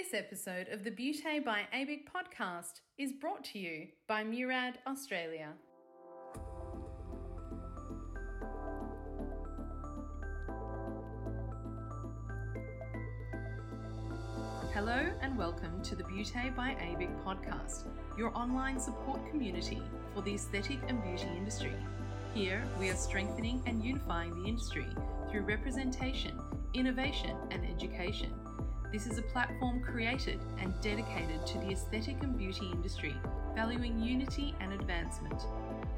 This episode of the Beauté by ABIC podcast is brought to you by Murad Australia. Hello and welcome to the Beauté by ABIC podcast, your online support community for the aesthetic and beauty industry. Here, we are strengthening and unifying the industry through representation, innovation, and education. This is a platform created and dedicated to the aesthetic and beauty industry, valuing unity and advancement.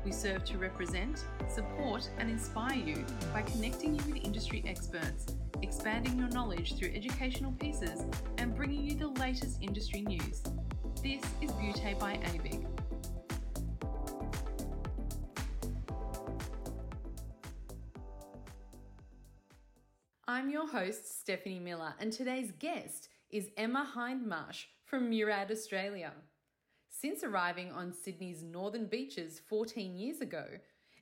We serve to represent, support, and inspire you by connecting you with industry experts, expanding your knowledge through educational pieces, and bringing you the latest industry news. This is Beauté by ABIC. Host, Stephanie Miller, and today's guest is Emma Hindmarsh from Murad Australia. Since arriving on Sydney's northern beaches 14 years ago,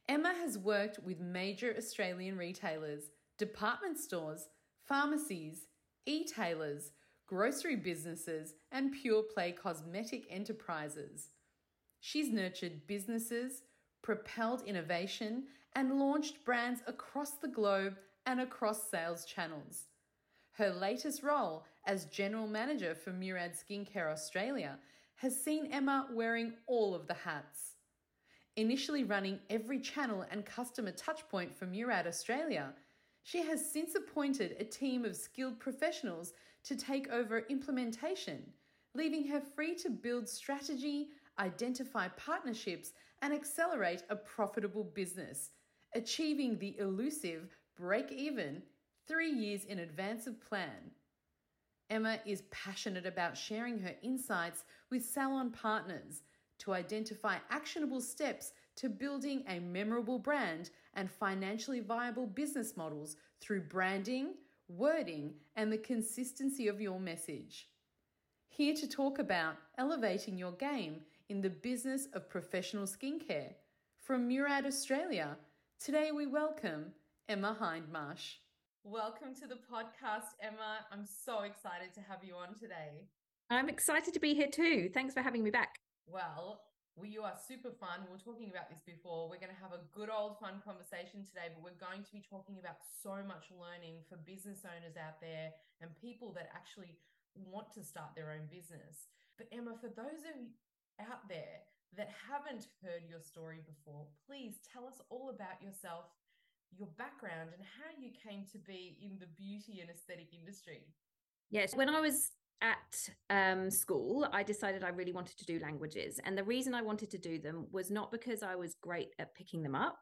Emma has worked with major Australian retailers, department stores, pharmacies, e tailers, grocery businesses, and pure play cosmetic enterprises. She's nurtured businesses, propelled innovation, and launched brands across the globe and across sales channels. Her latest role as General Manager for Murad Skincare Australia has seen Emma wearing all of the hats. Initially running every channel and customer touchpoint for Murad Australia, she has since appointed a team of skilled professionals to take over implementation, leaving her free to build strategy, identify partnerships, and accelerate a profitable business, achieving the elusive break even three years in advance of plan. Emma is passionate about sharing her insights with salon partners to identify actionable steps to building a memorable brand and financially viable business models through branding, wording, and the consistency of your message. Here to talk about elevating your game in the business of professional skincare. From Murad Australia, today we welcome Emma Hindmarsh. Welcome to the podcast, Emma. I'm so excited to have you on today. I'm excited to be here too. Thanks for having me back. Well, we you are super fun. We were talking about this before. We're going to have a good old fun conversation today, but we're going to be talking about so much learning for business owners out there and people that actually want to start their own business. But Emma, for those of you out there that haven't heard your story before, please tell us all about yourself your background and how you came to be in the beauty and aesthetic industry. Yes, when I was at um, school, I decided I really wanted to do languages. And the reason I wanted to do them was not because I was great at picking them up.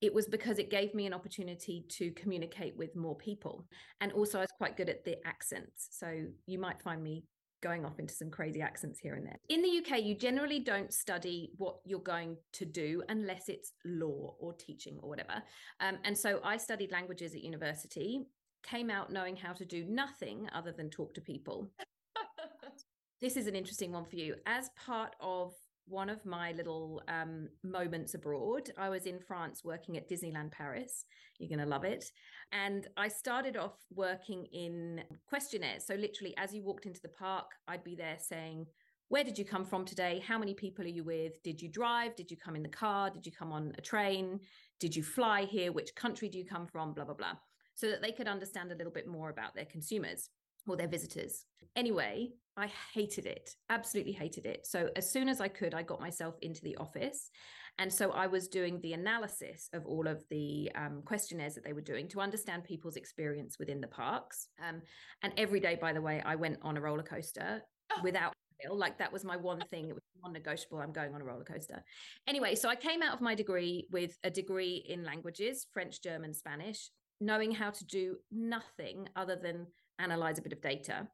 It was because it gave me an opportunity to communicate with more people. And also, I was quite good at the accents. So you might find me going off into some crazy accents here and there. In the UK, you generally don't study what you're going to do unless it's law or teaching or whatever. Um, and so I studied languages at university, came out knowing how to do nothing other than talk to people. this is an interesting one for you. As part of one of my little um, moments abroad. I was in France working at Disneyland Paris. You're going to love it. And I started off working in questionnaires. So, literally, as you walked into the park, I'd be there saying, where did you come from today? How many people are you with? Did you drive? Did you come in the car? Did you come on a train? Did you fly here? Which country do you come from? Blah, blah, blah. So that they could understand a little bit more about their consumers or their visitors. Anyway, I hated it, absolutely hated it. So, as soon as I could, I got myself into the office. And so, I was doing the analysis of all of the um, questionnaires that they were doing to understand people's experience within the parks. Um, and every day, by the way, I went on a roller coaster oh. without fail. Like, that was my one thing. It was non negotiable. I'm going on a roller coaster. Anyway, so I came out of my degree with a degree in languages French, German, Spanish, knowing how to do nothing other than analyze a bit of data.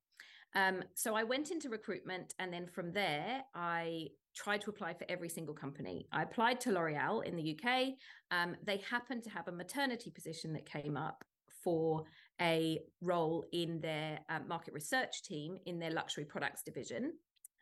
Um, so I went into recruitment, and then from there, I tried to apply for every single company. I applied to L'Oreal in the UK. Um, they happened to have a maternity position that came up for a role in their uh, market research team in their luxury products division.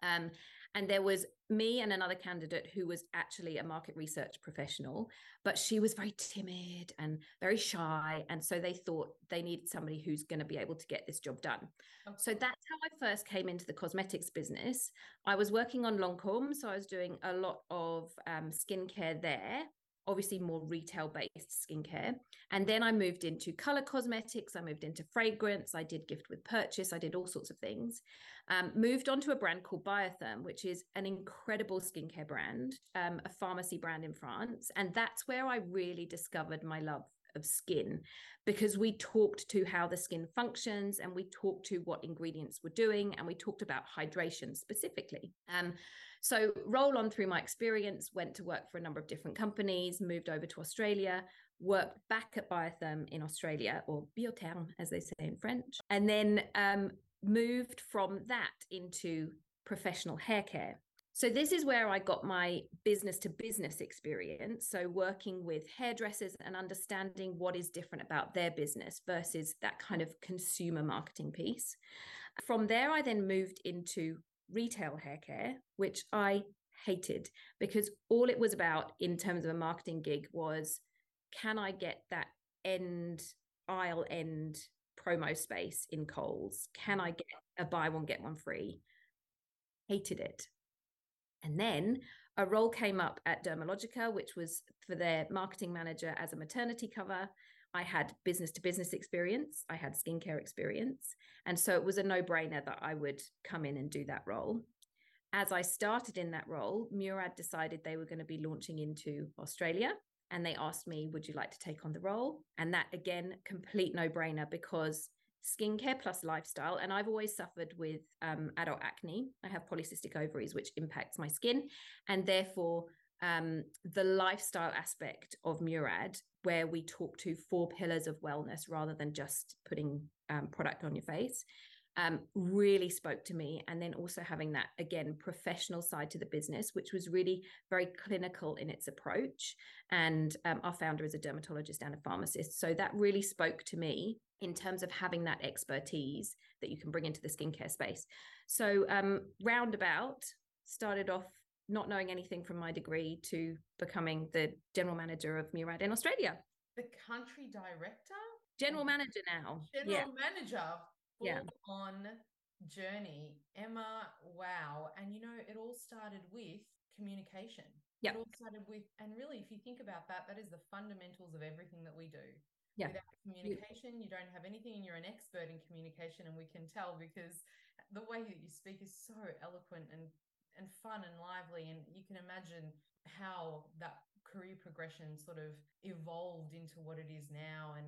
Um, and there was me and another candidate who was actually a market research professional, but she was very timid and very shy. And so they thought they needed somebody who's going to be able to get this job done. Okay. So that's how I first came into the cosmetics business. I was working on Lancome, so I was doing a lot of um, skincare there obviously more retail based skincare. And then I moved into color cosmetics, I moved into fragrance, I did gift with purchase, I did all sorts of things. Um, moved on to a brand called Biotherm, which is an incredible skincare brand, um, a pharmacy brand in France. And that's where I really discovered my love of skin because we talked to how the skin functions and we talked to what ingredients were doing and we talked about hydration specifically. Um, so, roll on through my experience, went to work for a number of different companies, moved over to Australia, worked back at Biotherm in Australia, or Biotherm, as they say in French, and then um, moved from that into professional hair care. So, this is where I got my business to business experience. So, working with hairdressers and understanding what is different about their business versus that kind of consumer marketing piece. From there, I then moved into retail hair care, which I hated because all it was about in terms of a marketing gig was can I get that end aisle end promo space in Coles? Can I mm-hmm. get a buy one, get one free? Hated it. And then a role came up at Dermalogica, which was for their marketing manager as a maternity cover. I had business to business experience, I had skincare experience. And so it was a no brainer that I would come in and do that role. As I started in that role, Murad decided they were going to be launching into Australia. And they asked me, Would you like to take on the role? And that, again, complete no brainer because skincare plus lifestyle. And I've always suffered with um, adult acne. I have polycystic ovaries, which impacts my skin. And therefore, um, the lifestyle aspect of Murad, where we talk to four pillars of wellness rather than just putting um, product on your face, um, really spoke to me. And then also having that, again, professional side to the business, which was really very clinical in its approach. And um, our founder is a dermatologist and a pharmacist. So that really spoke to me in terms of having that expertise that you can bring into the skincare space. So, um, roundabout started off not knowing anything from my degree to becoming the general manager of Murad in Australia. The country director? General manager now. General yeah. manager. Full yeah. on journey. Emma, wow. And you know, it all started with communication. Yeah. It all started with, and really, if you think about that, that is the fundamentals of everything that we do. Yeah. Without communication, you don't have anything, and you're an expert in communication. And we can tell because the way that you speak is so eloquent and and fun and lively. And you can imagine how that career progression sort of evolved into what it is now. And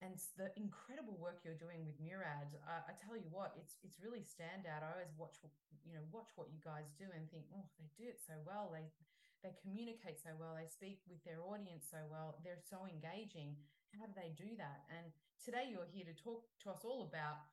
and the incredible work you're doing with Murad, uh, I tell you what, it's it's really standout. I always watch, you know, watch what you guys do and think, oh, they do it so well. They they communicate so well. They speak with their audience so well. They're so engaging. How do they do that? And today you're here to talk to us all about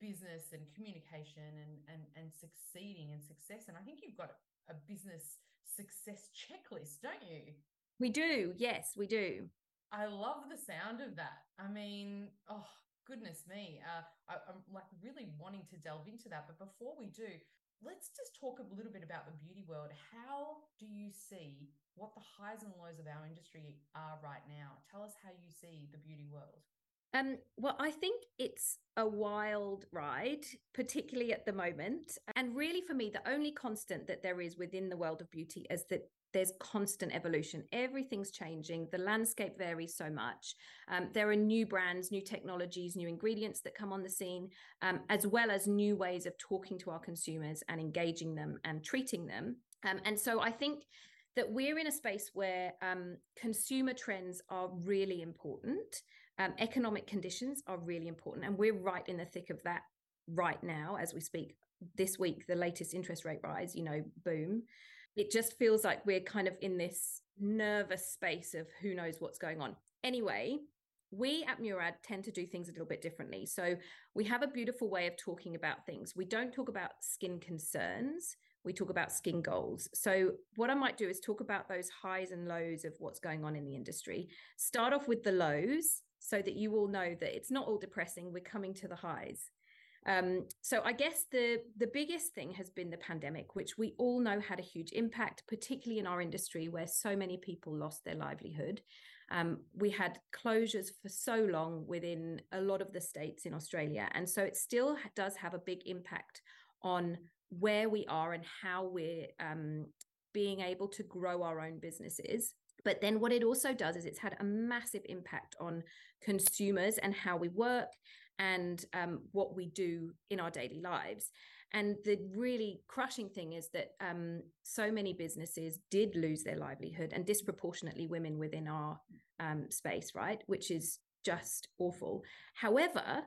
business and communication and and and succeeding and success. And i think you've got a business success checklist don't you? We do. Yes we do. I love the sound of that. I mean oh goodness me. Uh, I, i'm like really wanting to delve into that. But before we do let's just talk a little bit about the beauty world. How do you see what the highs and lows of our industry are right now? Tell us how you see the beauty world um, well, I think it's a wild ride, particularly at the moment. And really, for me, the only constant that there is within the world of beauty is that there's constant evolution. Everything's changing. The landscape varies so much. Um, there are new brands, new technologies, new ingredients that come on the scene, um, as well as new ways of talking to our consumers and engaging them and treating them. Um, and so I think that we're in a space where um, consumer trends are really important. Um, economic conditions are really important, and we're right in the thick of that right now as we speak. This week, the latest interest rate rise, you know, boom. It just feels like we're kind of in this nervous space of who knows what's going on. Anyway, we at Murad tend to do things a little bit differently. So we have a beautiful way of talking about things. We don't talk about skin concerns. We talk about skin goals. So, what I might do is talk about those highs and lows of what's going on in the industry. Start off with the lows so that you all know that it's not all depressing. We're coming to the highs. Um, so I guess the the biggest thing has been the pandemic, which we all know had a huge impact, particularly in our industry where so many people lost their livelihood. Um, we had closures for so long within a lot of the states in Australia, and so it still does have a big impact on where we are and how we're um, being able to grow our own businesses. But then what it also does is it's had a massive impact on consumers and how we work and um, what we do in our daily lives. And the really crushing thing is that um, so many businesses did lose their livelihood and disproportionately women within our um, space, right? Which is just awful. However,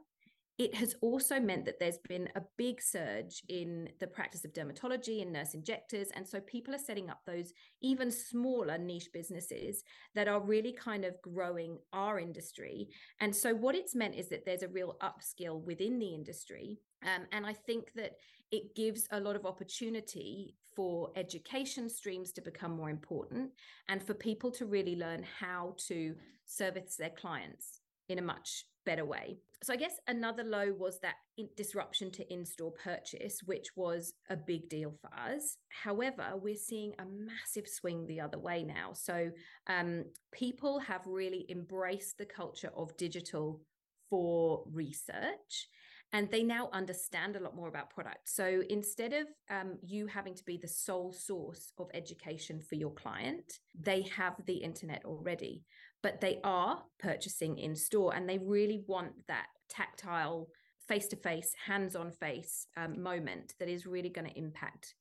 it has also meant that there's been a big surge in the practice of dermatology and nurse injectors. And so people are setting up those even smaller niche businesses that are really kind of growing our industry. And so what it's meant is that there's a real upskill within the industry. Um, and I think that it gives a lot of opportunity for education streams to become more important and for people to really learn how to service their clients in a much better way. So I guess another low was that disruption to in-store purchase, which was a big deal for us. However, we're seeing a massive swing the other way now. So um, people have really embraced the culture of digital for research and they now understand a lot more about products. So instead of um, you having to be the sole source of education for your client, they have the internet already but they are purchasing in store and they really want that tactile face to face hands on face um, moment that is really going to impact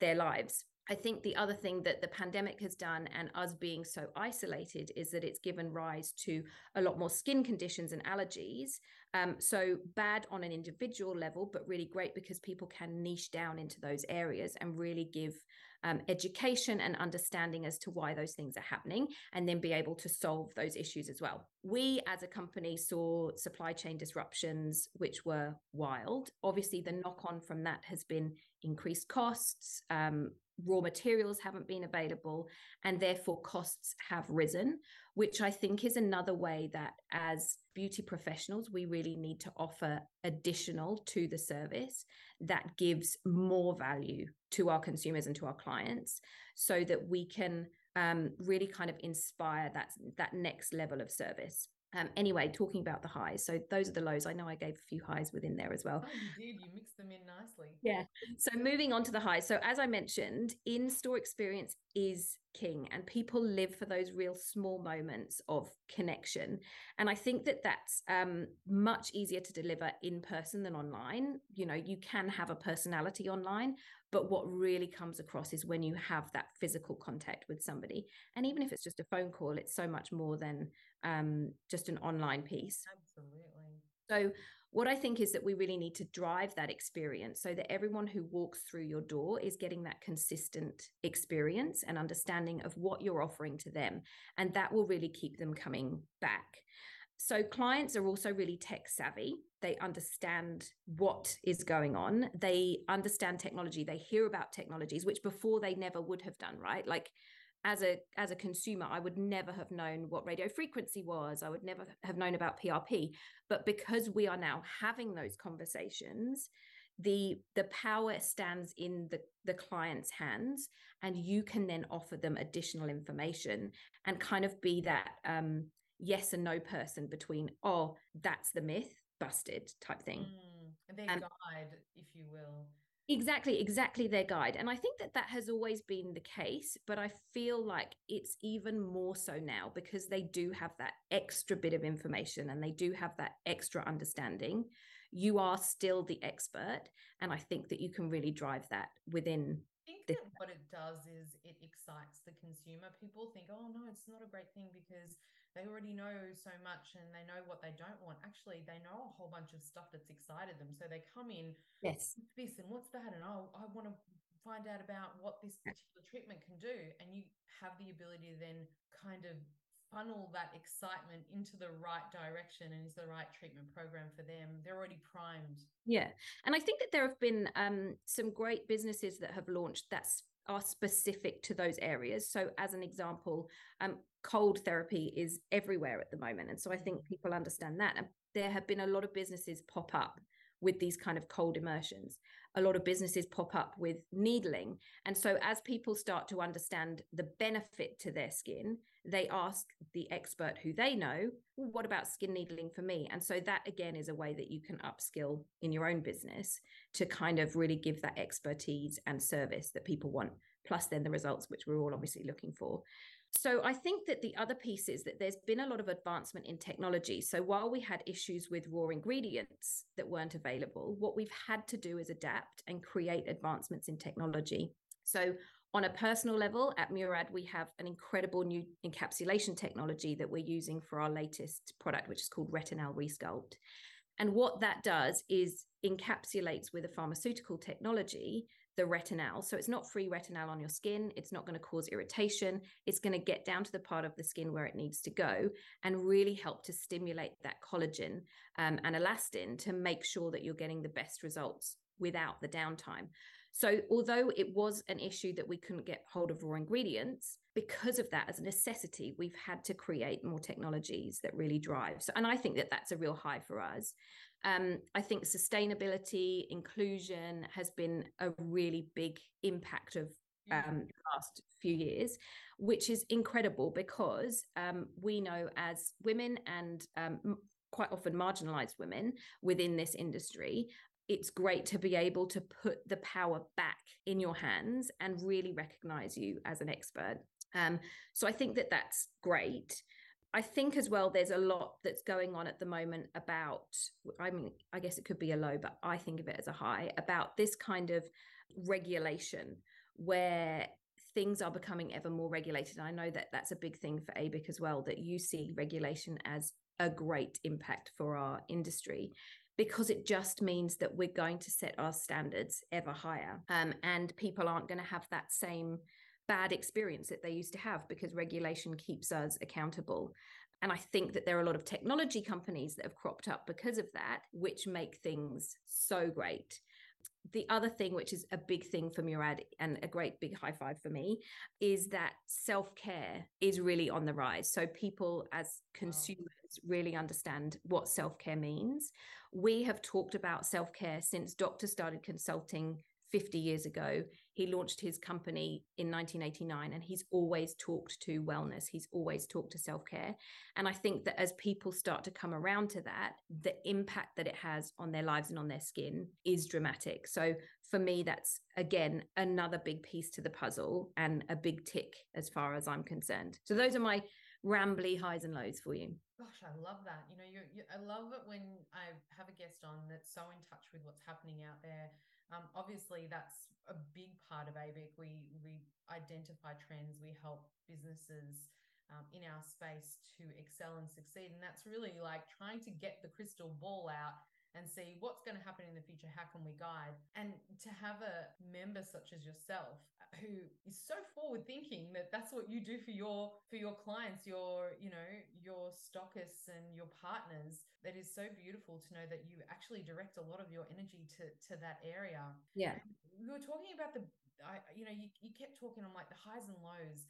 their lives I think the other thing that the pandemic has done and us being so isolated is that it's given rise to a lot more skin conditions and allergies. Um, so bad on an individual level, but really great because people can niche down into those areas and really give um, education and understanding as to why those things are happening and then be able to solve those issues as well. We as a company saw supply chain disruptions, which were wild. Obviously, the knock on from that has been increased costs, um, raw materials haven't been available and therefore costs have risen which i think is another way that as beauty professionals we really need to offer additional to the service that gives more value to our consumers and to our clients so that we can um, really kind of inspire that that next level of service um, anyway, talking about the highs. So those are the lows. I know I gave a few highs within there as well. Oh, you did. You mixed them in nicely. Yeah. So moving on to the highs. So as I mentioned, in-store experience is king and people live for those real small moments of connection. And I think that that's um, much easier to deliver in person than online. You know, you can have a personality online, but what really comes across is when you have that physical contact with somebody. And even if it's just a phone call, it's so much more than um, just an online piece. Absolutely. So, what I think is that we really need to drive that experience so that everyone who walks through your door is getting that consistent experience and understanding of what you're offering to them. And that will really keep them coming back. So, clients are also really tech savvy. They understand what is going on. They understand technology. They hear about technologies, which before they never would have done, right? Like, as a as a consumer i would never have known what radio frequency was. I would never have known about prp but because we are now having those conversations the the power stands in the the client's hands and you can then offer them additional information and kind of be that um yes and no person between oh that's the myth busted type thing. Mm, their um, guide if you will exactly exactly their guide and i think that that has always been the case but i feel like it's even more so now because they do have that extra bit of information and they do have that extra understanding you are still the expert and i think that you can really drive that within I think that what it does is it excites the consumer. People think, oh, no, it's not a great thing because they already know so much and they know what they don't want. Actually, they know a whole bunch of stuff that's excited them. So they come in, yes, this and what's that? And oh, I want to find out about what this particular treatment can do. And you have the ability to then kind of funnel that excitement into the right direction and into the right treatment program for them they're already primed yeah and i think that there have been um, some great businesses that have launched that are specific to those areas so as an example um, cold therapy is everywhere at the moment and so i think mm. people understand that and there have been a lot of businesses pop up with these kind of cold immersions. A lot of businesses pop up with needling. And so, as people start to understand the benefit to their skin, they ask the expert who they know, well, what about skin needling for me? And so, that again is a way that you can upskill in your own business to kind of really give that expertise and service that people want, plus then the results, which we're all obviously looking for. So I think that the other piece is that there's been a lot of advancement in technology. So while we had issues with raw ingredients that weren't available, what we've had to do is adapt and create advancements in technology. So on a personal level, at Murad, we have an incredible new encapsulation technology that we're using for our latest product, which is called Retinal Resculpt. And what that does is encapsulates with a pharmaceutical technology the retinal. So it's not free retinal on your skin. It's not going to cause irritation. It's going to get down to the part of the skin where it needs to go and really help to stimulate that collagen um, and elastin to make sure that you're getting the best results without the downtime. So, although it was an issue that we couldn't get hold of raw ingredients, because of that, as a necessity, we've had to create more technologies that really drive. So, and I think that that's a real high for us. Um, I think sustainability, inclusion has been a really big impact of um, the last few years, which is incredible because um, we know as women and um, quite often marginalized women within this industry, it's great to be able to put the power back in your hands and really recognize you as an expert. Um, so I think that that's great. I think as well, there's a lot that's going on at the moment about, I mean, I guess it could be a low, but I think of it as a high about this kind of regulation where things are becoming ever more regulated. I know that that's a big thing for ABIC as well, that you see regulation as a great impact for our industry because it just means that we're going to set our standards ever higher um, and people aren't going to have that same bad experience that they used to have because regulation keeps us accountable. And I think that there are a lot of technology companies that have cropped up because of that, which make things so great. The other thing, which is a big thing for Murad and a great big high five for me, is that self care is really on the rise. So people as consumers really understand what self care means. We have talked about self care since doctors started consulting 50 years ago. He launched his company in 1989 and he's always talked to wellness. He's always talked to self care. And I think that as people start to come around to that, the impact that it has on their lives and on their skin is dramatic. So for me, that's again another big piece to the puzzle and a big tick as far as I'm concerned. So those are my rambly highs and lows for you. Gosh, I love that. You know, you, you, I love it when I have a guest on that's so in touch with what's happening out there um, obviously, that's a big part of ABIC. We we identify trends. We help businesses um, in our space to excel and succeed, and that's really like trying to get the crystal ball out and see what's going to happen in the future. How can we guide? And to have a member such as yourself who is so forward thinking that that's what you do for your for your clients, your you know your stockists and your partners. That is so beautiful to know that you actually direct a lot of your energy to to that area. Yeah, we were talking about the. I, you know, you, you kept talking on like the highs and lows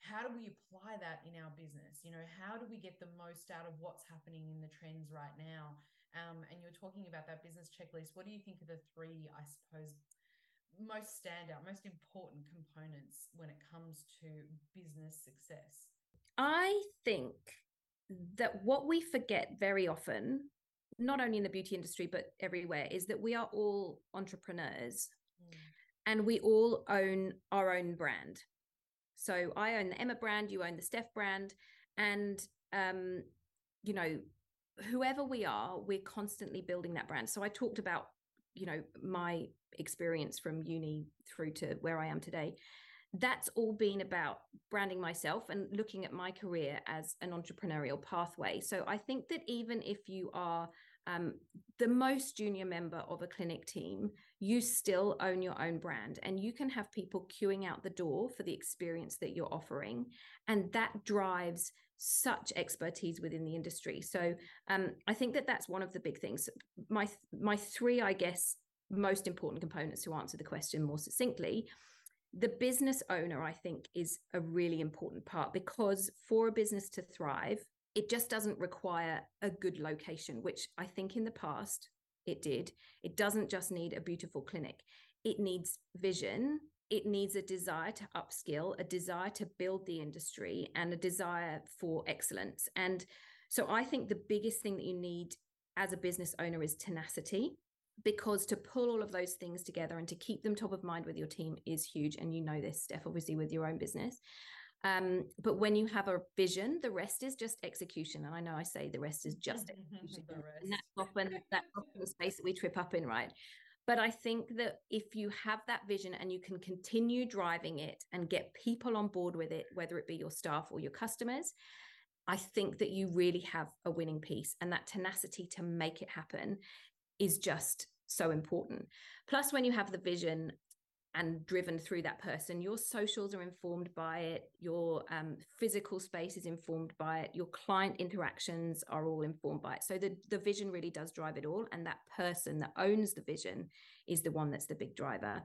how do we apply that in our business? You know, how do we get the most out of what's happening in the trends right now? Um, and you're talking about that business checklist. What do you think are the three, I suppose, most standout, most important components when it comes to business success? I think that what we forget very often, not only in the beauty industry, but everywhere, is that we are all entrepreneurs mm. and we all own our own brand. So I own the Emma brand, you own the Steph brand. And, um, you know, whoever we are, we're constantly building that brand. So I talked about, you know, my experience from uni through to where I am today. That's all been about branding myself and looking at my career as an entrepreneurial pathway. So I think that even if you are um, the most junior member of a clinic team, you still own your own brand and you can have people queuing out the door for the experience that you're offering. And that drives such expertise within the industry. So um, I think that that's one of the big things. My my three, I guess, most important components to answer the question more succinctly. The business owner, I think, is a really important part because for a business to thrive, it just doesn't require a good location, which I think in the past it did. It doesn't just need a beautiful clinic, it needs vision. It needs a desire to upskill, a desire to build the industry, and a desire for excellence. And so I think the biggest thing that you need as a business owner is tenacity because to pull all of those things together and to keep them top of mind with your team is huge. And you know this, Steph, obviously with your own business. Um, but when you have a vision, the rest is just execution. And I know I say the rest is just execution. and that's often that's often the space that we trip up in, right? But I think that if you have that vision and you can continue driving it and get people on board with it, whether it be your staff or your customers, I think that you really have a winning piece. And that tenacity to make it happen is just so important. Plus, when you have the vision and driven through that person, your socials are informed by it, your um, physical space is informed by it, your client interactions are all informed by it. So the, the vision really does drive it all. And that person that owns the vision is the one that's the big driver.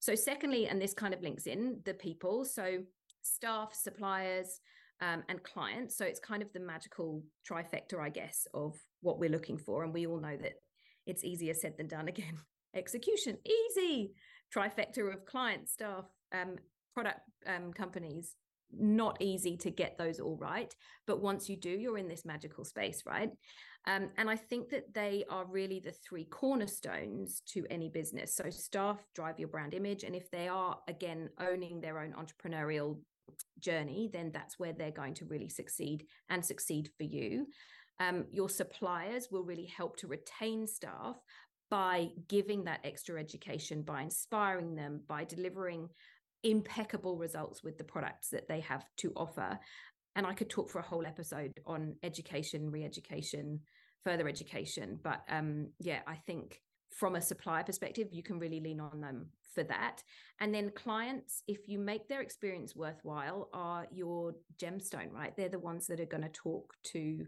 So, secondly, and this kind of links in the people. So, staff, suppliers, um, and clients. So it's kind of the magical trifecta, I guess, of what we're looking for. And we all know that it's easier said than done again. Execution, easy. Trifecta of client, staff, um, product um, companies, not easy to get those all right. But once you do, you're in this magical space, right? Um, and I think that they are really the three cornerstones to any business. So, staff drive your brand image. And if they are, again, owning their own entrepreneurial journey, then that's where they're going to really succeed and succeed for you. Um, your suppliers will really help to retain staff by giving that extra education, by inspiring them, by delivering impeccable results with the products that they have to offer. And I could talk for a whole episode on education, re education, further education. But um, yeah, I think from a supplier perspective, you can really lean on them for that. And then clients, if you make their experience worthwhile, are your gemstone, right? They're the ones that are going to talk to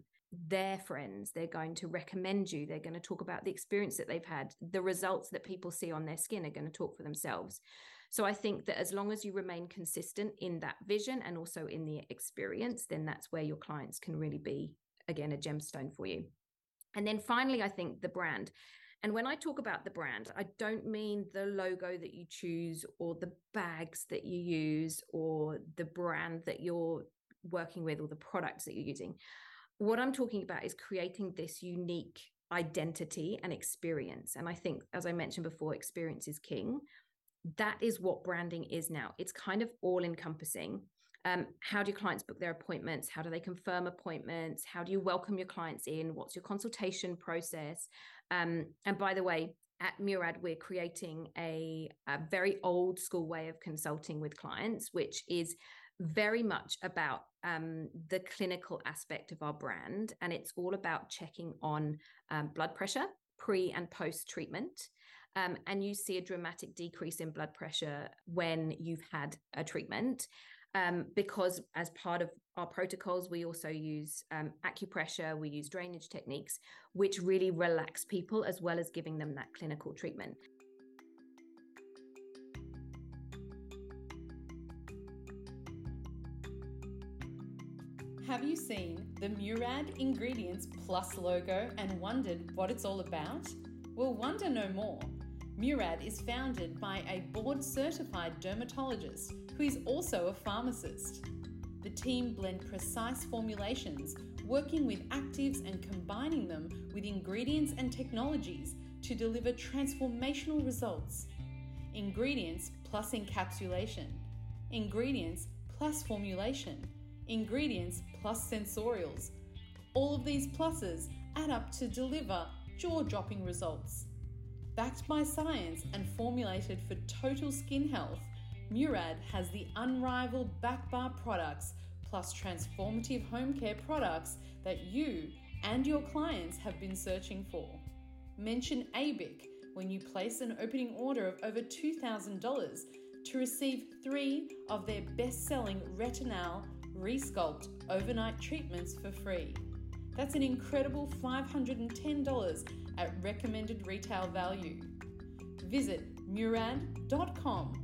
their friends. They're going to recommend you. They're going to talk about the experience that they've had. The results that people see on their skin are going to talk for themselves. So I think that as long as you remain consistent in that vision and also in the experience, then that's where your clients can really be, again, a gemstone for you. And then finally, I think the brand. And when I talk about the brand, I don't mean the logo that you choose or the bags that you use or the brand that you're working with or the products that you're using. What I'm talking about is creating this unique identity and experience. And I think, as I mentioned before, experience is king. That is what branding is now. It's kind of all encompassing. Um, how do your clients book their appointments? How do they confirm appointments? How do you welcome your clients in? What's your consultation process? Um, and by the way, at Murad, we're creating a, a very old school way of consulting with clients, which is very much about um, the clinical aspect of our brand. And it's all about checking on um, blood pressure pre and post treatment. Um, and you see a dramatic decrease in blood pressure when you've had a treatment um, because as part of our protocols, we also use um, acupressure, we use drainage techniques, which really relax people as well as giving them that clinical treatment. Have you seen the Murad Ingredients Plus logo and wondered what it's all about? Well, wonder no more. Murad is founded by a board certified dermatologist who is also a pharmacist. The team blend precise formulations, working with actives and combining them with ingredients and technologies to deliver transformational results. Ingredients plus encapsulation, ingredients plus formulation, ingredients plus sensorials. All of these pluses add up to deliver jaw dropping results. Backed by science and formulated for total skin health, Murad has the unrivaled back bar products plus transformative home care products that you and your clients have been searching for. Mention ABIC when you place an opening order of over $2,000 to receive three of their best selling Retinal Resculpt overnight treatments for free. That's an incredible $510 at recommended retail value. Visit murad.com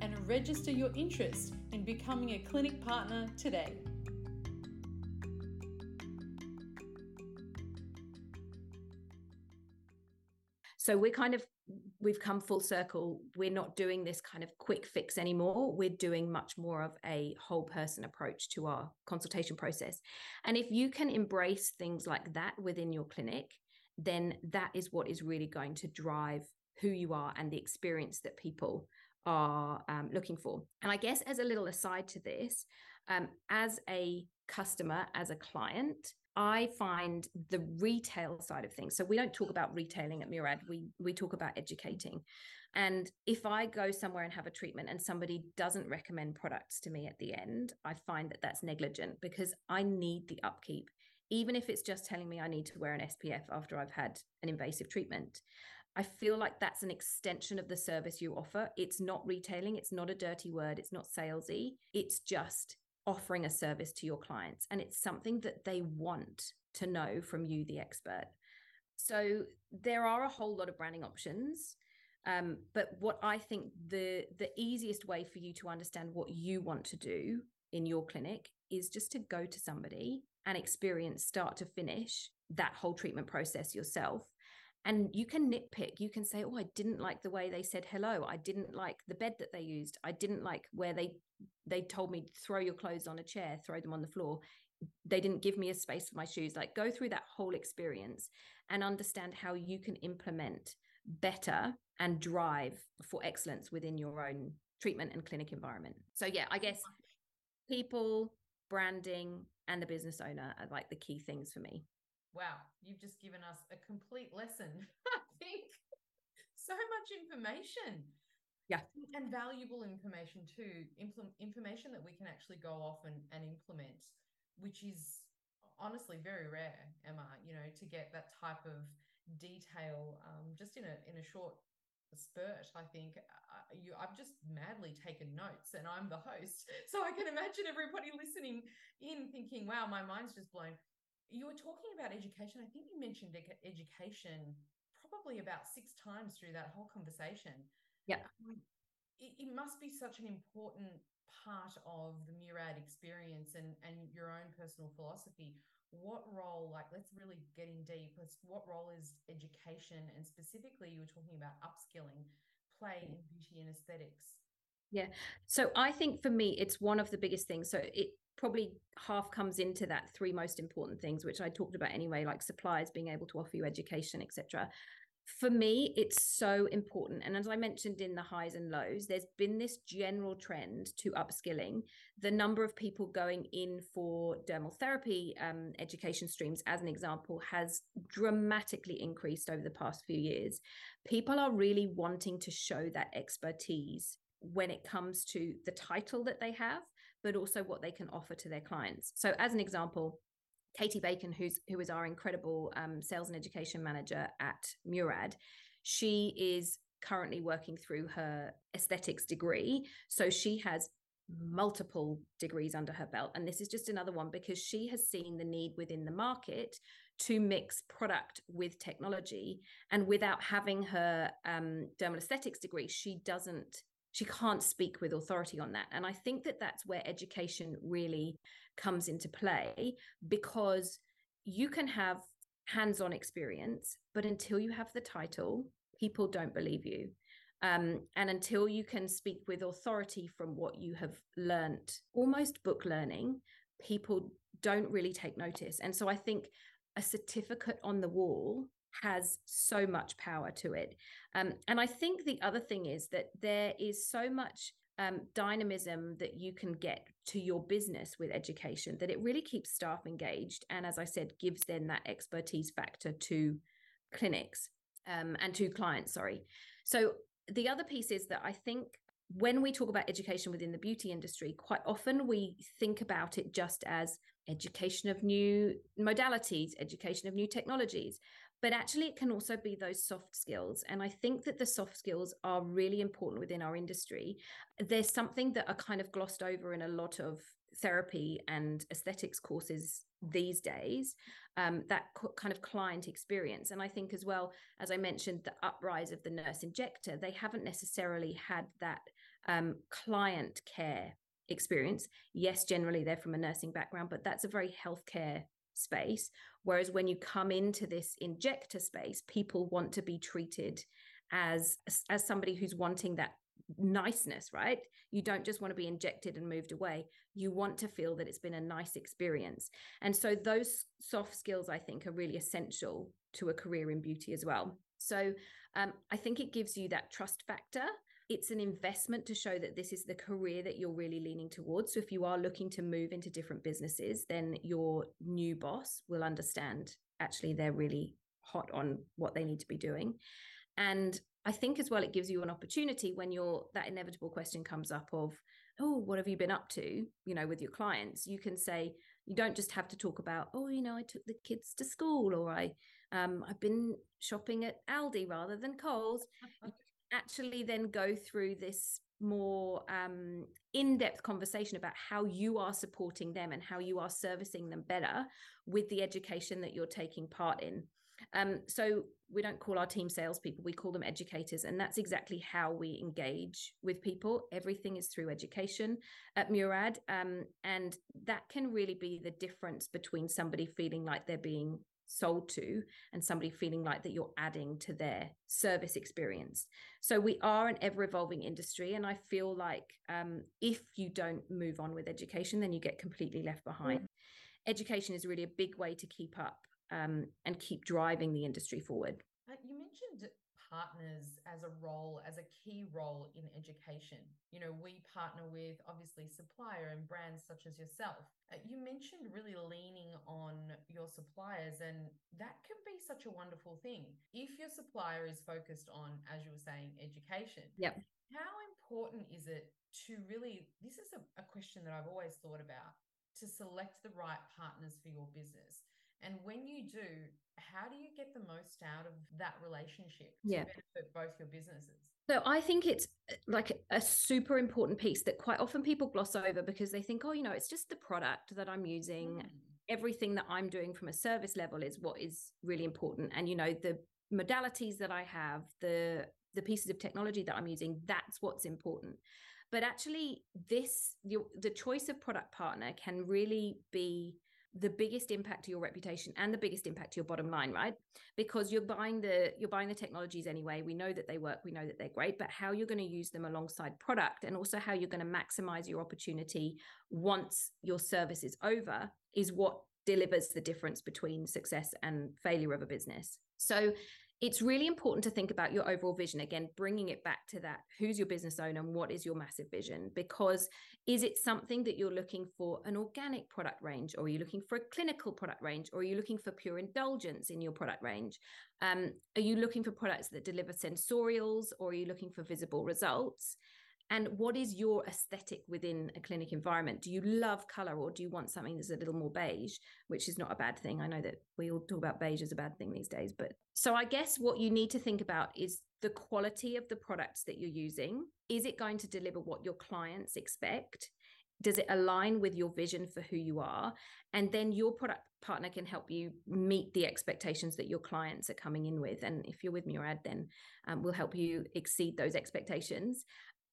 and register your interest in becoming a clinic partner today. So we're kind of we've come full circle. We're not doing this kind of quick fix anymore. We're doing much more of a whole person approach to our consultation process. And if you can embrace things like that within your clinic, then that is what is really going to drive who you are and the experience that people are um, looking for. And I guess as a little aside to this, um, as a customer, as a client, I find the retail side of things. So we don't talk about retailing at Murad. We we talk about educating. And if I go somewhere and have a treatment and somebody doesn't recommend products to me at the end, I find that that's negligent because I need the upkeep. Even if it's just telling me I need to wear an SPF after I've had an invasive treatment, I feel like that's an extension of the service you offer. It's not retailing, it's not a dirty word, it's not salesy. It's just offering a service to your clients and it's something that they want to know from you the expert. So there are a whole lot of branding options um, but what i think the the easiest way for you to understand what you want to do in your clinic is just to go to somebody and experience start to finish that whole treatment process yourself and you can nitpick you can say oh i didn't like the way they said hello. I didn't like the bed that they used. I didn't like where they they told me throw your clothes on a chair throw them on the floor. They didn't give me a space for my shoes. Like go through that whole experience and understand how you can implement better and drive for excellence within your own treatment and clinic environment. So yeah i guess people branding and the business owner are like the key things for me Wow, you've just given us a complete lesson. I think so much information. Yeah. And valuable information too, Impl- information that we can actually go off and, and implement, which is honestly very rare, Emma, you know, to get that type of detail um, just in a in a short spurt i think uh, you i've just madly taken notes and i'm the host so i can imagine everybody listening in thinking wow my mind's just blown you were talking about education. I think you mentioned education probably about six times through that whole conversation. Yeah. Um, it, it, must be such an important part of the Murad experience and, and your own personal philosophy. What role, like, let's really get in deep. What role is education and specifically you were talking about upskilling play in beauty and aesthetics? Yeah. So I think for me, it's one of the biggest things. So it probably half comes into that three most important things which i talked about anyway like suppliers being able to offer you education etc for me it's so important. And as i mentioned in the highs and lows there's been this general trend to upskilling the number of people going in for dermal therapy um, education streams as an example has dramatically increased over the past few years. People are really wanting to show that expertise when it comes to the title that they have but also what they can offer to their clients. So, as an example, Katie Bacon, who's who is our incredible um, sales and education manager at Murad, she is currently working through her aesthetics degree. So she has multiple degrees under her belt. And this is just another one because she has seen the need within the market to mix product with technology. And without having her um, dermal aesthetics degree, she doesn't she can't speak with authority on that. And i think that that's where education really comes into play because you can have hands-on experience but until you have the title people don't believe you. Um, and until you can speak with authority from what you have learned almost book learning people don't really take notice. And so i think a certificate on the wall has so much power to it. Um, and I think the other thing is that there is so much um, dynamism that you can get to your business with education that it really keeps staff engaged. And as I said, gives them that expertise factor to clinics um, and to clients, sorry. So the other piece is that I think when we talk about education within the beauty industry, quite often we think about it just as education of new modalities, education of new technologies but actually it can also be those soft skills and i think that the soft skills are really important within our industry. There's something that are kind of glossed over in a lot of therapy and aesthetics courses these days um, that co- kind of client experience. And i think as well as i mentioned the uprise of the nurse injector they haven't necessarily had that um, client care experience. Yes generally they're from a nursing background but that's a very healthcare space. Whereas when you come into this injector space, people want to be treated as as somebody who's wanting that niceness, right? You don't just want to be injected and moved away. You want to feel that it's been a nice experience. And so those soft skills, I think, are really essential to a career in beauty as well. So um, I think it gives you that trust factor. It's an investment to show that this is the career that you're really leaning towards. So if you are looking to move into different businesses, then your new boss will understand actually they're really hot on what they need to be doing. And I think as well, it gives you an opportunity when you're that inevitable question comes up of, oh, what have you been up to? You know, with your clients, you can say, you don't just have to talk about, oh, you know, I took the kids to school or I, um, I've been shopping at Aldi rather than Coles. actually then go through this more um, in-depth conversation about how you are supporting them and how you are servicing them better with the education that you're taking part in. Um, so we don't call our team salespeople, we call them educators. And that's exactly how we engage with people. Everything is through education at Murad. Um, and that can really be the difference between somebody feeling like they're being sold to and somebody feeling like that you're adding to their service experience so we are an ever evolving industry and i feel like um, if you don't move on with education then you get completely left behind mm. education is really a big way to keep up um, and keep driving the industry forward. Uh, you mentioned partners as a role, as a key role in education. You know, we partner with obviously supplier and brands such as yourself. Uh, you mentioned really leaning on your suppliers, and that can be such a wonderful thing. If your supplier is focused on, as you were saying, education, yep. how important is it to really? This is a, a question that I've always thought about to select the right partners for your business and when you do, how do you get the most out of that relationship to yeah. benefit both your businesses? So I think it's uh, like a super important piece that quite often people gloss over because they think, oh, you know, it's just the product that I'm using. Mm. Everything that I'm doing from a service level is what is really important. And, you know, the modalities that I have, the the pieces of technology that I'm using, that's what's important. But actually, this the, the choice of product partner can really be the biggest impact to your reputation and the biggest impact to your bottom line right? Because you're buying the you're buying the technologies anyway. We know that they work. We know that they're great. But how you're going to use them alongside product and also how you're going to maximize your opportunity once your service is over is what delivers the difference between success and failure of a business. So it's really important to think about your overall vision. Again bringing it back to that who's your business owner and what is your massive vision? Because is it something that you're looking for an organic product range or are you looking for a clinical product range or are you looking for pure indulgence in your product range? Um, are you looking for products that deliver sensorials or are you looking for visible results and what is your aesthetic within a clinic environment? Do you love color or do you want something that's a little more beige, which is not a bad thing? I know that we all talk about beige as a bad thing these days, but so I guess what you need to think about is the quality of the products that you're using. Is it going to deliver what your clients expect? Does it align with your vision for who you are? And then your product partner can help you meet the expectations that your clients are coming in with. And if you're with Murad, then um, we'll help you exceed those expectations.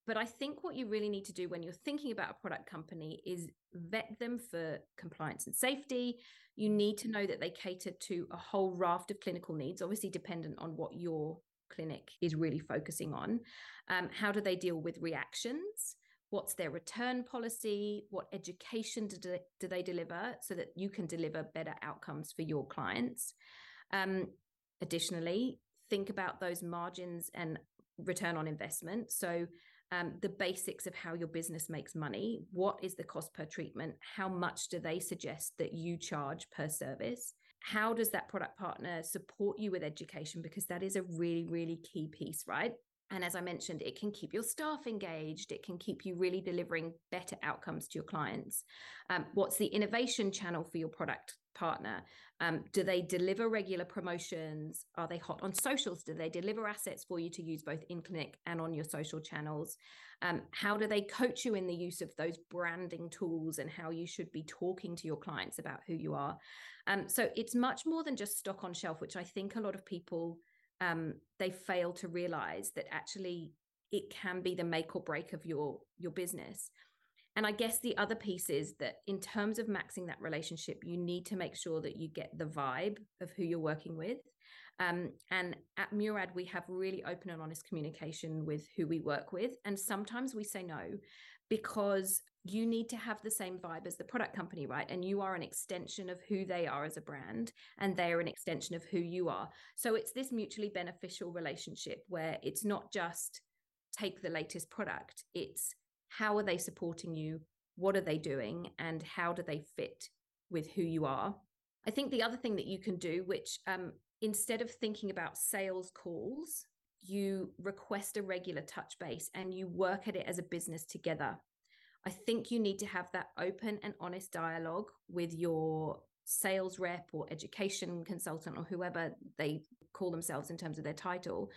But I think what you really need to do when you're thinking about a product company is vet them for compliance and safety. You need to know that they cater to a whole raft of clinical needs, obviously dependent on what your clinic is really focusing on. Um, how do they deal with reactions? What's their return policy? What education do they, do they deliver so that you can deliver better outcomes for your clients? Um, additionally, think about those margins and return on investment. So, um, the basics of how your business makes money. What is the cost per treatment? How much do they suggest that you charge per service? How does that product partner support you with education? Because that is a really, really key piece, right? And as I mentioned, it can keep your staff engaged. It can keep you really delivering better outcomes to your clients. Um, what's the innovation channel for your product partner? Um, do they deliver regular promotions? Are they hot on socials? Do they deliver assets for you to use both in clinic and on your social channels? Um, how do they coach you in the use of those branding tools and how you should be talking to your clients about who you are? Um, so it's much more than just stock on shelf, which I think a lot of people um, they fail to realize that actually it can be the make or break of your your business And I guess the other piece is that in terms of maxing that relationship, you need to make sure that you get the vibe of who you're working with. Um, and at Murad, we have really open and honest communication with who we work with. And sometimes we say no because you need to have the same vibe as the product company, right? And you are an extension of who they are as a brand, and they are an extension of who you are. So it's this mutually beneficial relationship where it's not just take the latest product, it's how are they supporting you? What are they doing? And how do they fit with who you are? I think the other thing that you can do, which um, instead of thinking about sales calls, you request a regular touch base and you work at it as a business together. I think you need to have that open and honest dialogue with your sales rep or education consultant or whoever they call themselves in terms of their title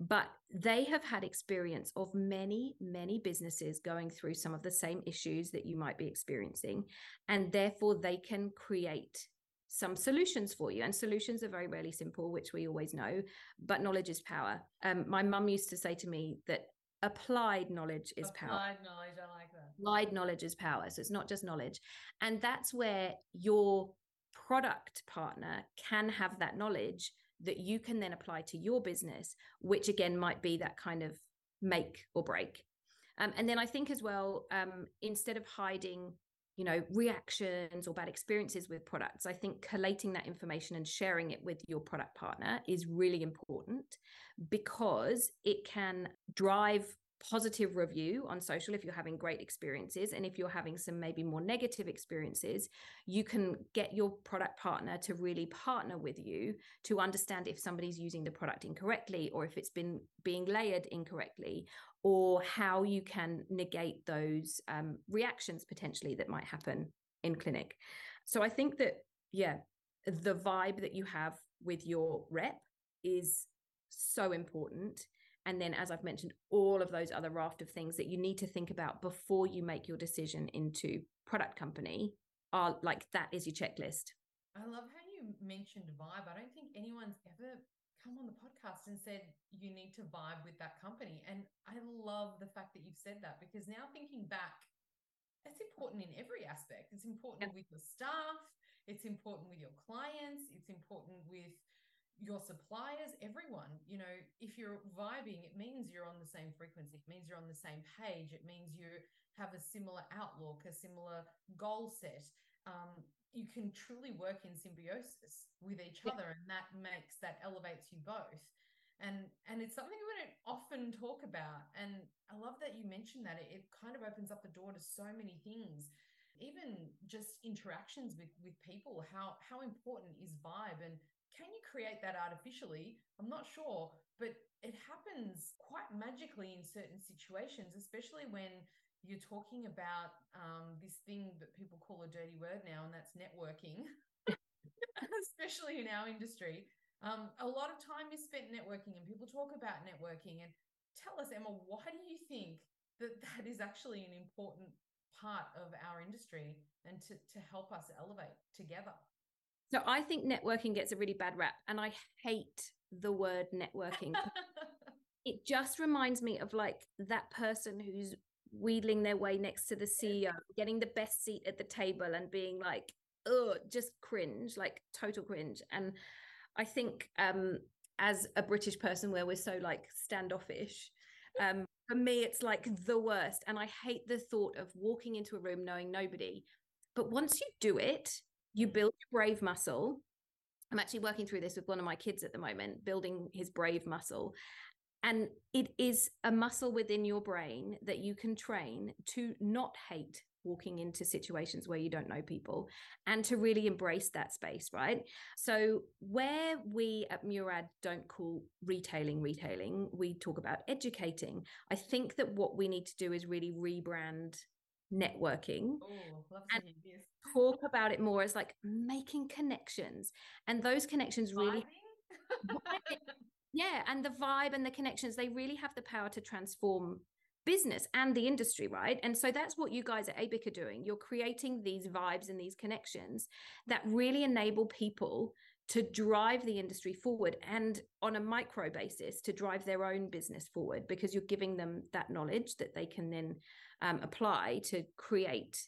but they have had experience of many, many businesses going through some of the same issues that you might be experiencing. And therefore, they can create some solutions for you. And solutions are very rarely simple, which we always know, but knowledge is power. Um, my mum used to say to me that applied knowledge is applied power. Applied knowledge, I like that. Applied knowledge is power. So it's not just knowledge. And that's where your product partner can have that knowledge that you can then apply to your business, which again might be that kind of make or break. Um, and then I think as well, um, instead of hiding, you know, reactions or bad experiences with products, I think collating that information and sharing it with your product partner is really important because it can drive positive review on social if you're having great experiences and if you're having some maybe more negative experiences you can get your product partner to really partner with you to understand if somebody's using the product incorrectly or if it's been being layered incorrectly or how you can negate those um, reactions potentially that might happen in clinic. So i think that yeah the vibe that you have with your rep is so important and then, as I've mentioned, all of those other raft of things that you need to think about before you make your decision into product company are like that is your checklist. I love how you mentioned vibe. I don't think anyone's ever come on the podcast and said you need to vibe with that company. And I love the fact that you've said that because now thinking back, it's important in every aspect. It's important yeah. with your staff, it's important with your clients, it's important with your suppliers, everyone. You know, if you're vibing, it means you're on the same frequency. It means you're on the same page. It means you have a similar outlook, a similar goal set. Um, you can truly work in symbiosis with each yeah. other, and that makes that elevates you both. And and it's something we don't often talk about. And I love that you mentioned that. It, it kind of opens up the door to so many things even just interactions with with people how how important is vibe and can you create that artificially? I'm not sure, but it happens quite magically in certain situations, especially when you're talking about um, this thing that people call a dirty word now, and that's networking, especially in our industry. Um, a lot of time is spent networking, and people talk about networking. And tell us, Emma, why do you think that that is actually an important part of our industry and to, to help us elevate together? So I think networking gets a really bad rap, and I hate the word networking. it just reminds me of like that person who's wheedling their way next to the CEO, getting the best seat at the table, and being like, "Oh, just cringe, like total cringe." And I think, um, as a British person, where we're so like standoffish, um, for me, it's like the worst. And I hate the thought of walking into a room knowing nobody. But once you do it, you mm. build your brave muscle. I'm actually working through this with one of my kids at the moment, building his brave muscle. And it is a muscle within your brain that you can train to not hate walking into situations where you don't know people and to really embrace that space, right? So, where we at Murad don't call retailing retailing, we talk about educating. I think that what we need to do is really rebrand networking oh, and talk about it more as like making connections. And those connections really yeah and the vibe and the connections they really have the power to transform business and the industry right? And so that's what you guys at ABIC are doing. You're creating these vibes and these connections that really enable people to drive the industry forward and on a micro basis to drive their own business forward because you're giving them that knowledge that they can then um, apply to create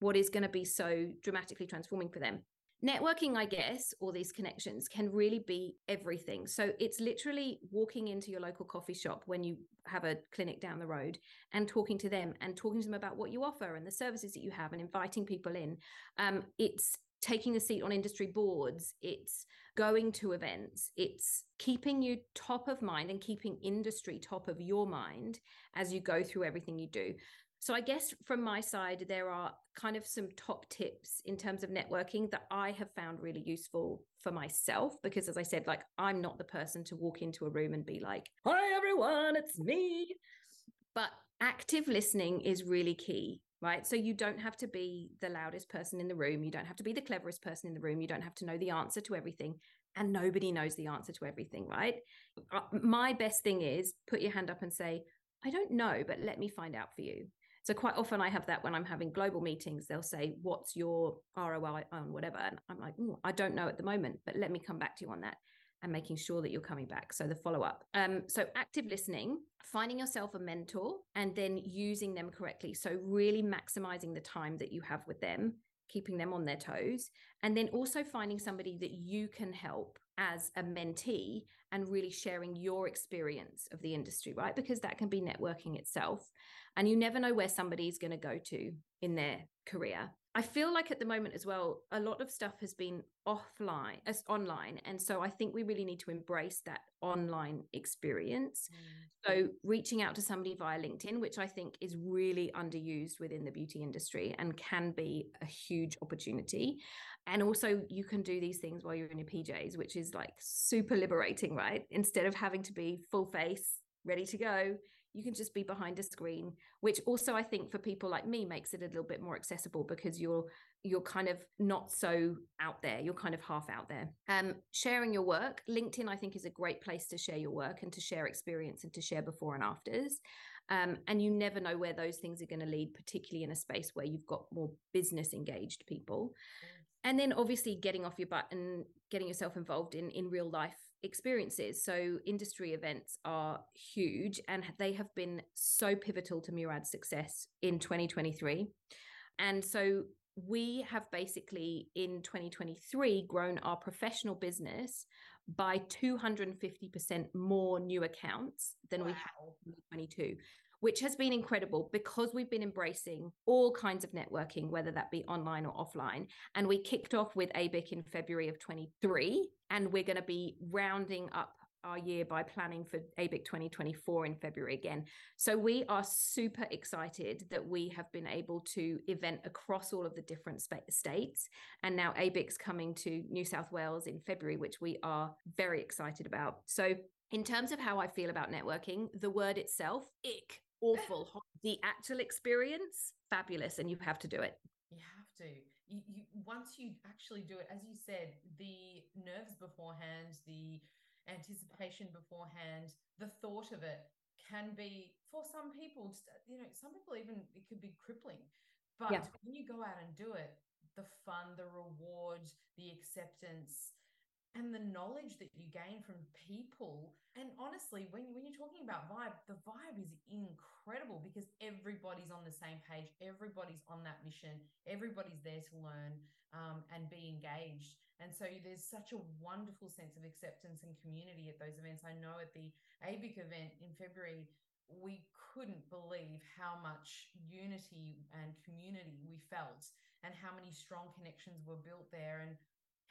what is going to be so dramatically transforming for them. Networking i guess all these connections can really be everything. So it's literally walking into your local coffee shop when you have a clinic down the road and talking to them and talking to them about what you offer and the services that you have and inviting people in. Um, it's taking a seat on industry boards. It's going to events. It's keeping you top of mind and keeping industry top of your mind as you go through everything you do so I guess from my side, there are kind of some top tips in terms of networking that I have found really useful for myself because as I said, like I'm not the person to walk into a room and be like, hi everyone, it's me. But active listening is really key right? So you don't have to be the loudest person in the room. You don't have to be the cleverest person in the room. You don't have to know the answer to everything. And nobody knows the answer to everything, right? Uh, my best thing is put your hand up and say, I don't know, but let me find out for you. So quite often I have that when I'm having global meetings, they'll say, "What's your ROI on whatever?" And I'm like, "I don't know at the moment, but let me come back to you on that." And making sure that you're coming back. So the follow up. Um, so active listening, finding yourself a mentor, and then using them correctly. So really maximizing the time that you have with them, keeping them on their toes, and then also finding somebody that you can help as a mentee and really sharing your experience of the industry, right? Because that can be networking itself. And you never know where somebody's going to go to in their career. I feel like at the moment as well, a lot of stuff has been offline, as online. And so I think we really need to embrace that online experience. Mm. So reaching out to somebody via LinkedIn, which I think is really underused within the beauty industry and can be a huge opportunity. And also you can do these things while you're in your PJs, which is like super liberating, right? Instead of having to be full face, ready to go, you can just be behind a screen which also i think for people like me makes it a little bit more accessible because you're you're kind of not so out there you're kind of half out there. Um sharing your work linkedin i think is a great place to share your work and to share experience and to share before and afters. Um, and you never know where those things are going to lead particularly in a space where you've got more business engaged people. And then obviously getting off your butt and getting yourself involved in in real life experiences. So, industry events are huge and they have been so pivotal to Murad's success in 2023. And so, we have basically in 2023 grown our professional business by 250% more new accounts than wow. we had in 2022 which has been incredible because we've been embracing all kinds of networking, whether that be online or offline. And we kicked off with ABIC in February of 23, and we're going to be rounding up our year by planning for ABIC 2024 in February again. So we are super excited that we have been able to event across all of the different states. And now ABIC's coming to New South Wales in February, which we are very excited about. So in terms of how I feel about networking, the word itself, ick, awful. the actual experience, fabulous, and you have to do it. You have to. You, you once you actually do it, as you said, the nerves beforehand, the anticipation beforehand, the thought of it can be for some people. Just, you know, some people even it could be crippling. But yeah. when you go out and do it, the fun, the reward, the acceptance, and the knowledge that you gain from people. And honestly when, when you're talking about vibe the vibe is incredible because everybody's on the same page. Everybody's on that mission. Everybody's there to learn um, and be engaged. And so there's such a wonderful sense of acceptance and community at those events. I know at the abic event in february we couldn't believe how much unity and community we felt and how many strong connections were built there. And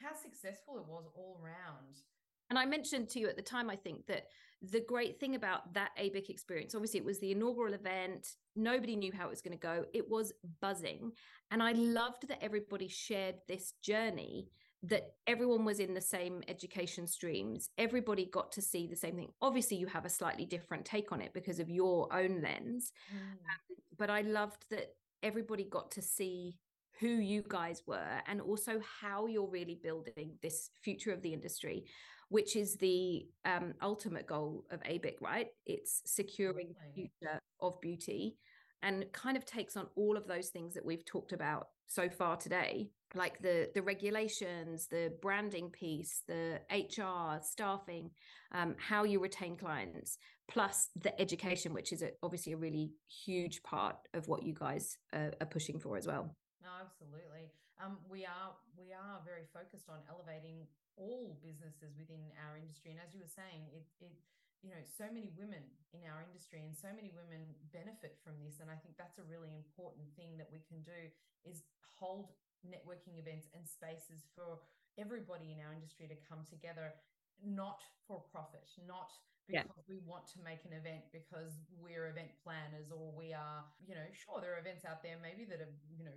how successful it was all round. And I mentioned to you at the time, I think that the great thing about that ABIC experience, obviously, it was the inaugural event. Nobody knew how it was going to go. It was buzzing. And I loved that everybody shared this journey, that everyone was in the same education streams. Everybody got to see the same thing. Obviously, you have a slightly different take on it because of your own lens. Mm. Um, but I loved that everybody got to see who you guys were and also how you're really building this future of the industry which is the um, ultimate goal of abic right? It's securing the future of beauty and kind of takes on all of those things that we've talked about so far today like the the regulations the branding piece the hr staffing um, how you retain clients plus the education which is a, obviously a really huge part of what you guys are, are pushing for as well no absolutely. Um, we are we are very focused on elevating all businesses within our industry. And as you were saying it it you know so many women in our industry and so many women benefit from this. And i think that's a really important thing that we can do is hold networking events and spaces for everybody in our industry to come together not for profit not because yeah. we want to make an event because we're event planners or we are you know sure there are events out there maybe that are you know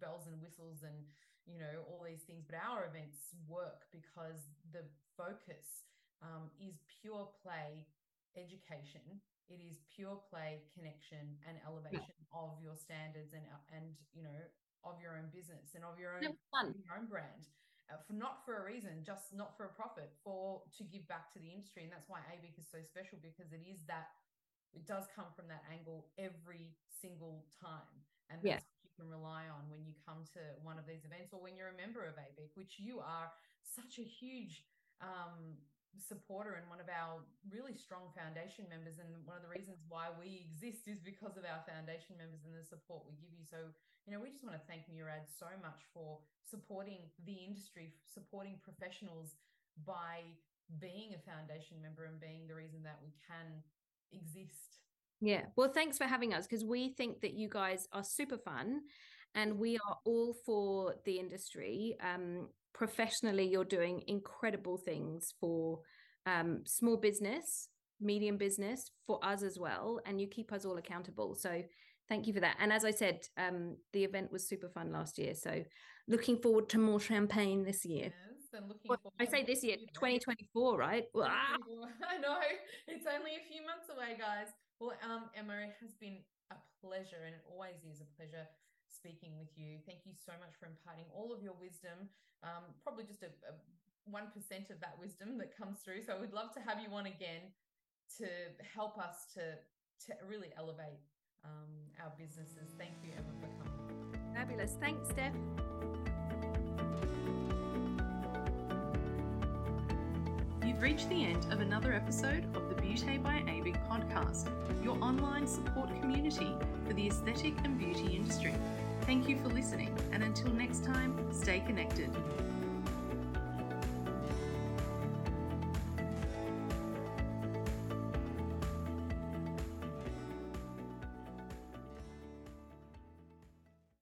bells and whistles and you know all these things but our events work because the focus um, is pure play education. It is pure play connection and elevation yeah. of your standards and and you know of your own business and of your own your own brand. Uh, for not for a reason, just not for a profit, for to give back to the industry, and that's why ABIC is so special because it is that it does come from that angle every single time, and that's yeah. what you can rely on when you come to one of these events or when you're a member of ABIC, which you are such a huge um, supporter and one of our really strong foundation members. And one of the reasons why we exist is because of our foundation members and the support we give you. So, you know, we just want to thank Murad so much for supporting the industry, supporting professionals by being a foundation member and being the reason that we can exist. Yeah. Well, thanks for having us because we think that you guys are super fun and we are all for the industry. Um, professionally you're doing incredible things for um, small business medium business for us as well and you keep us all accountable so thank you for that and as i said um, the event was super fun last year so looking forward to more champagne this year and looking well, i say this year 2024 right i know it's only a few months away guys well um, emma it has been a pleasure and it always is a pleasure speaking with you. Thank you so much for imparting all of your wisdom. Um, probably just a, a 1% of that wisdom that comes through. So we'd love to have you on again to help us to, to really elevate um, our businesses. Thank you, Emma, for coming. Fabulous. Thanks, Steph. You've reached the end of another episode of the Beauty by ABIC podcast, your online support community for the aesthetic and beauty industry. Thank you for listening, and until next time, stay connected.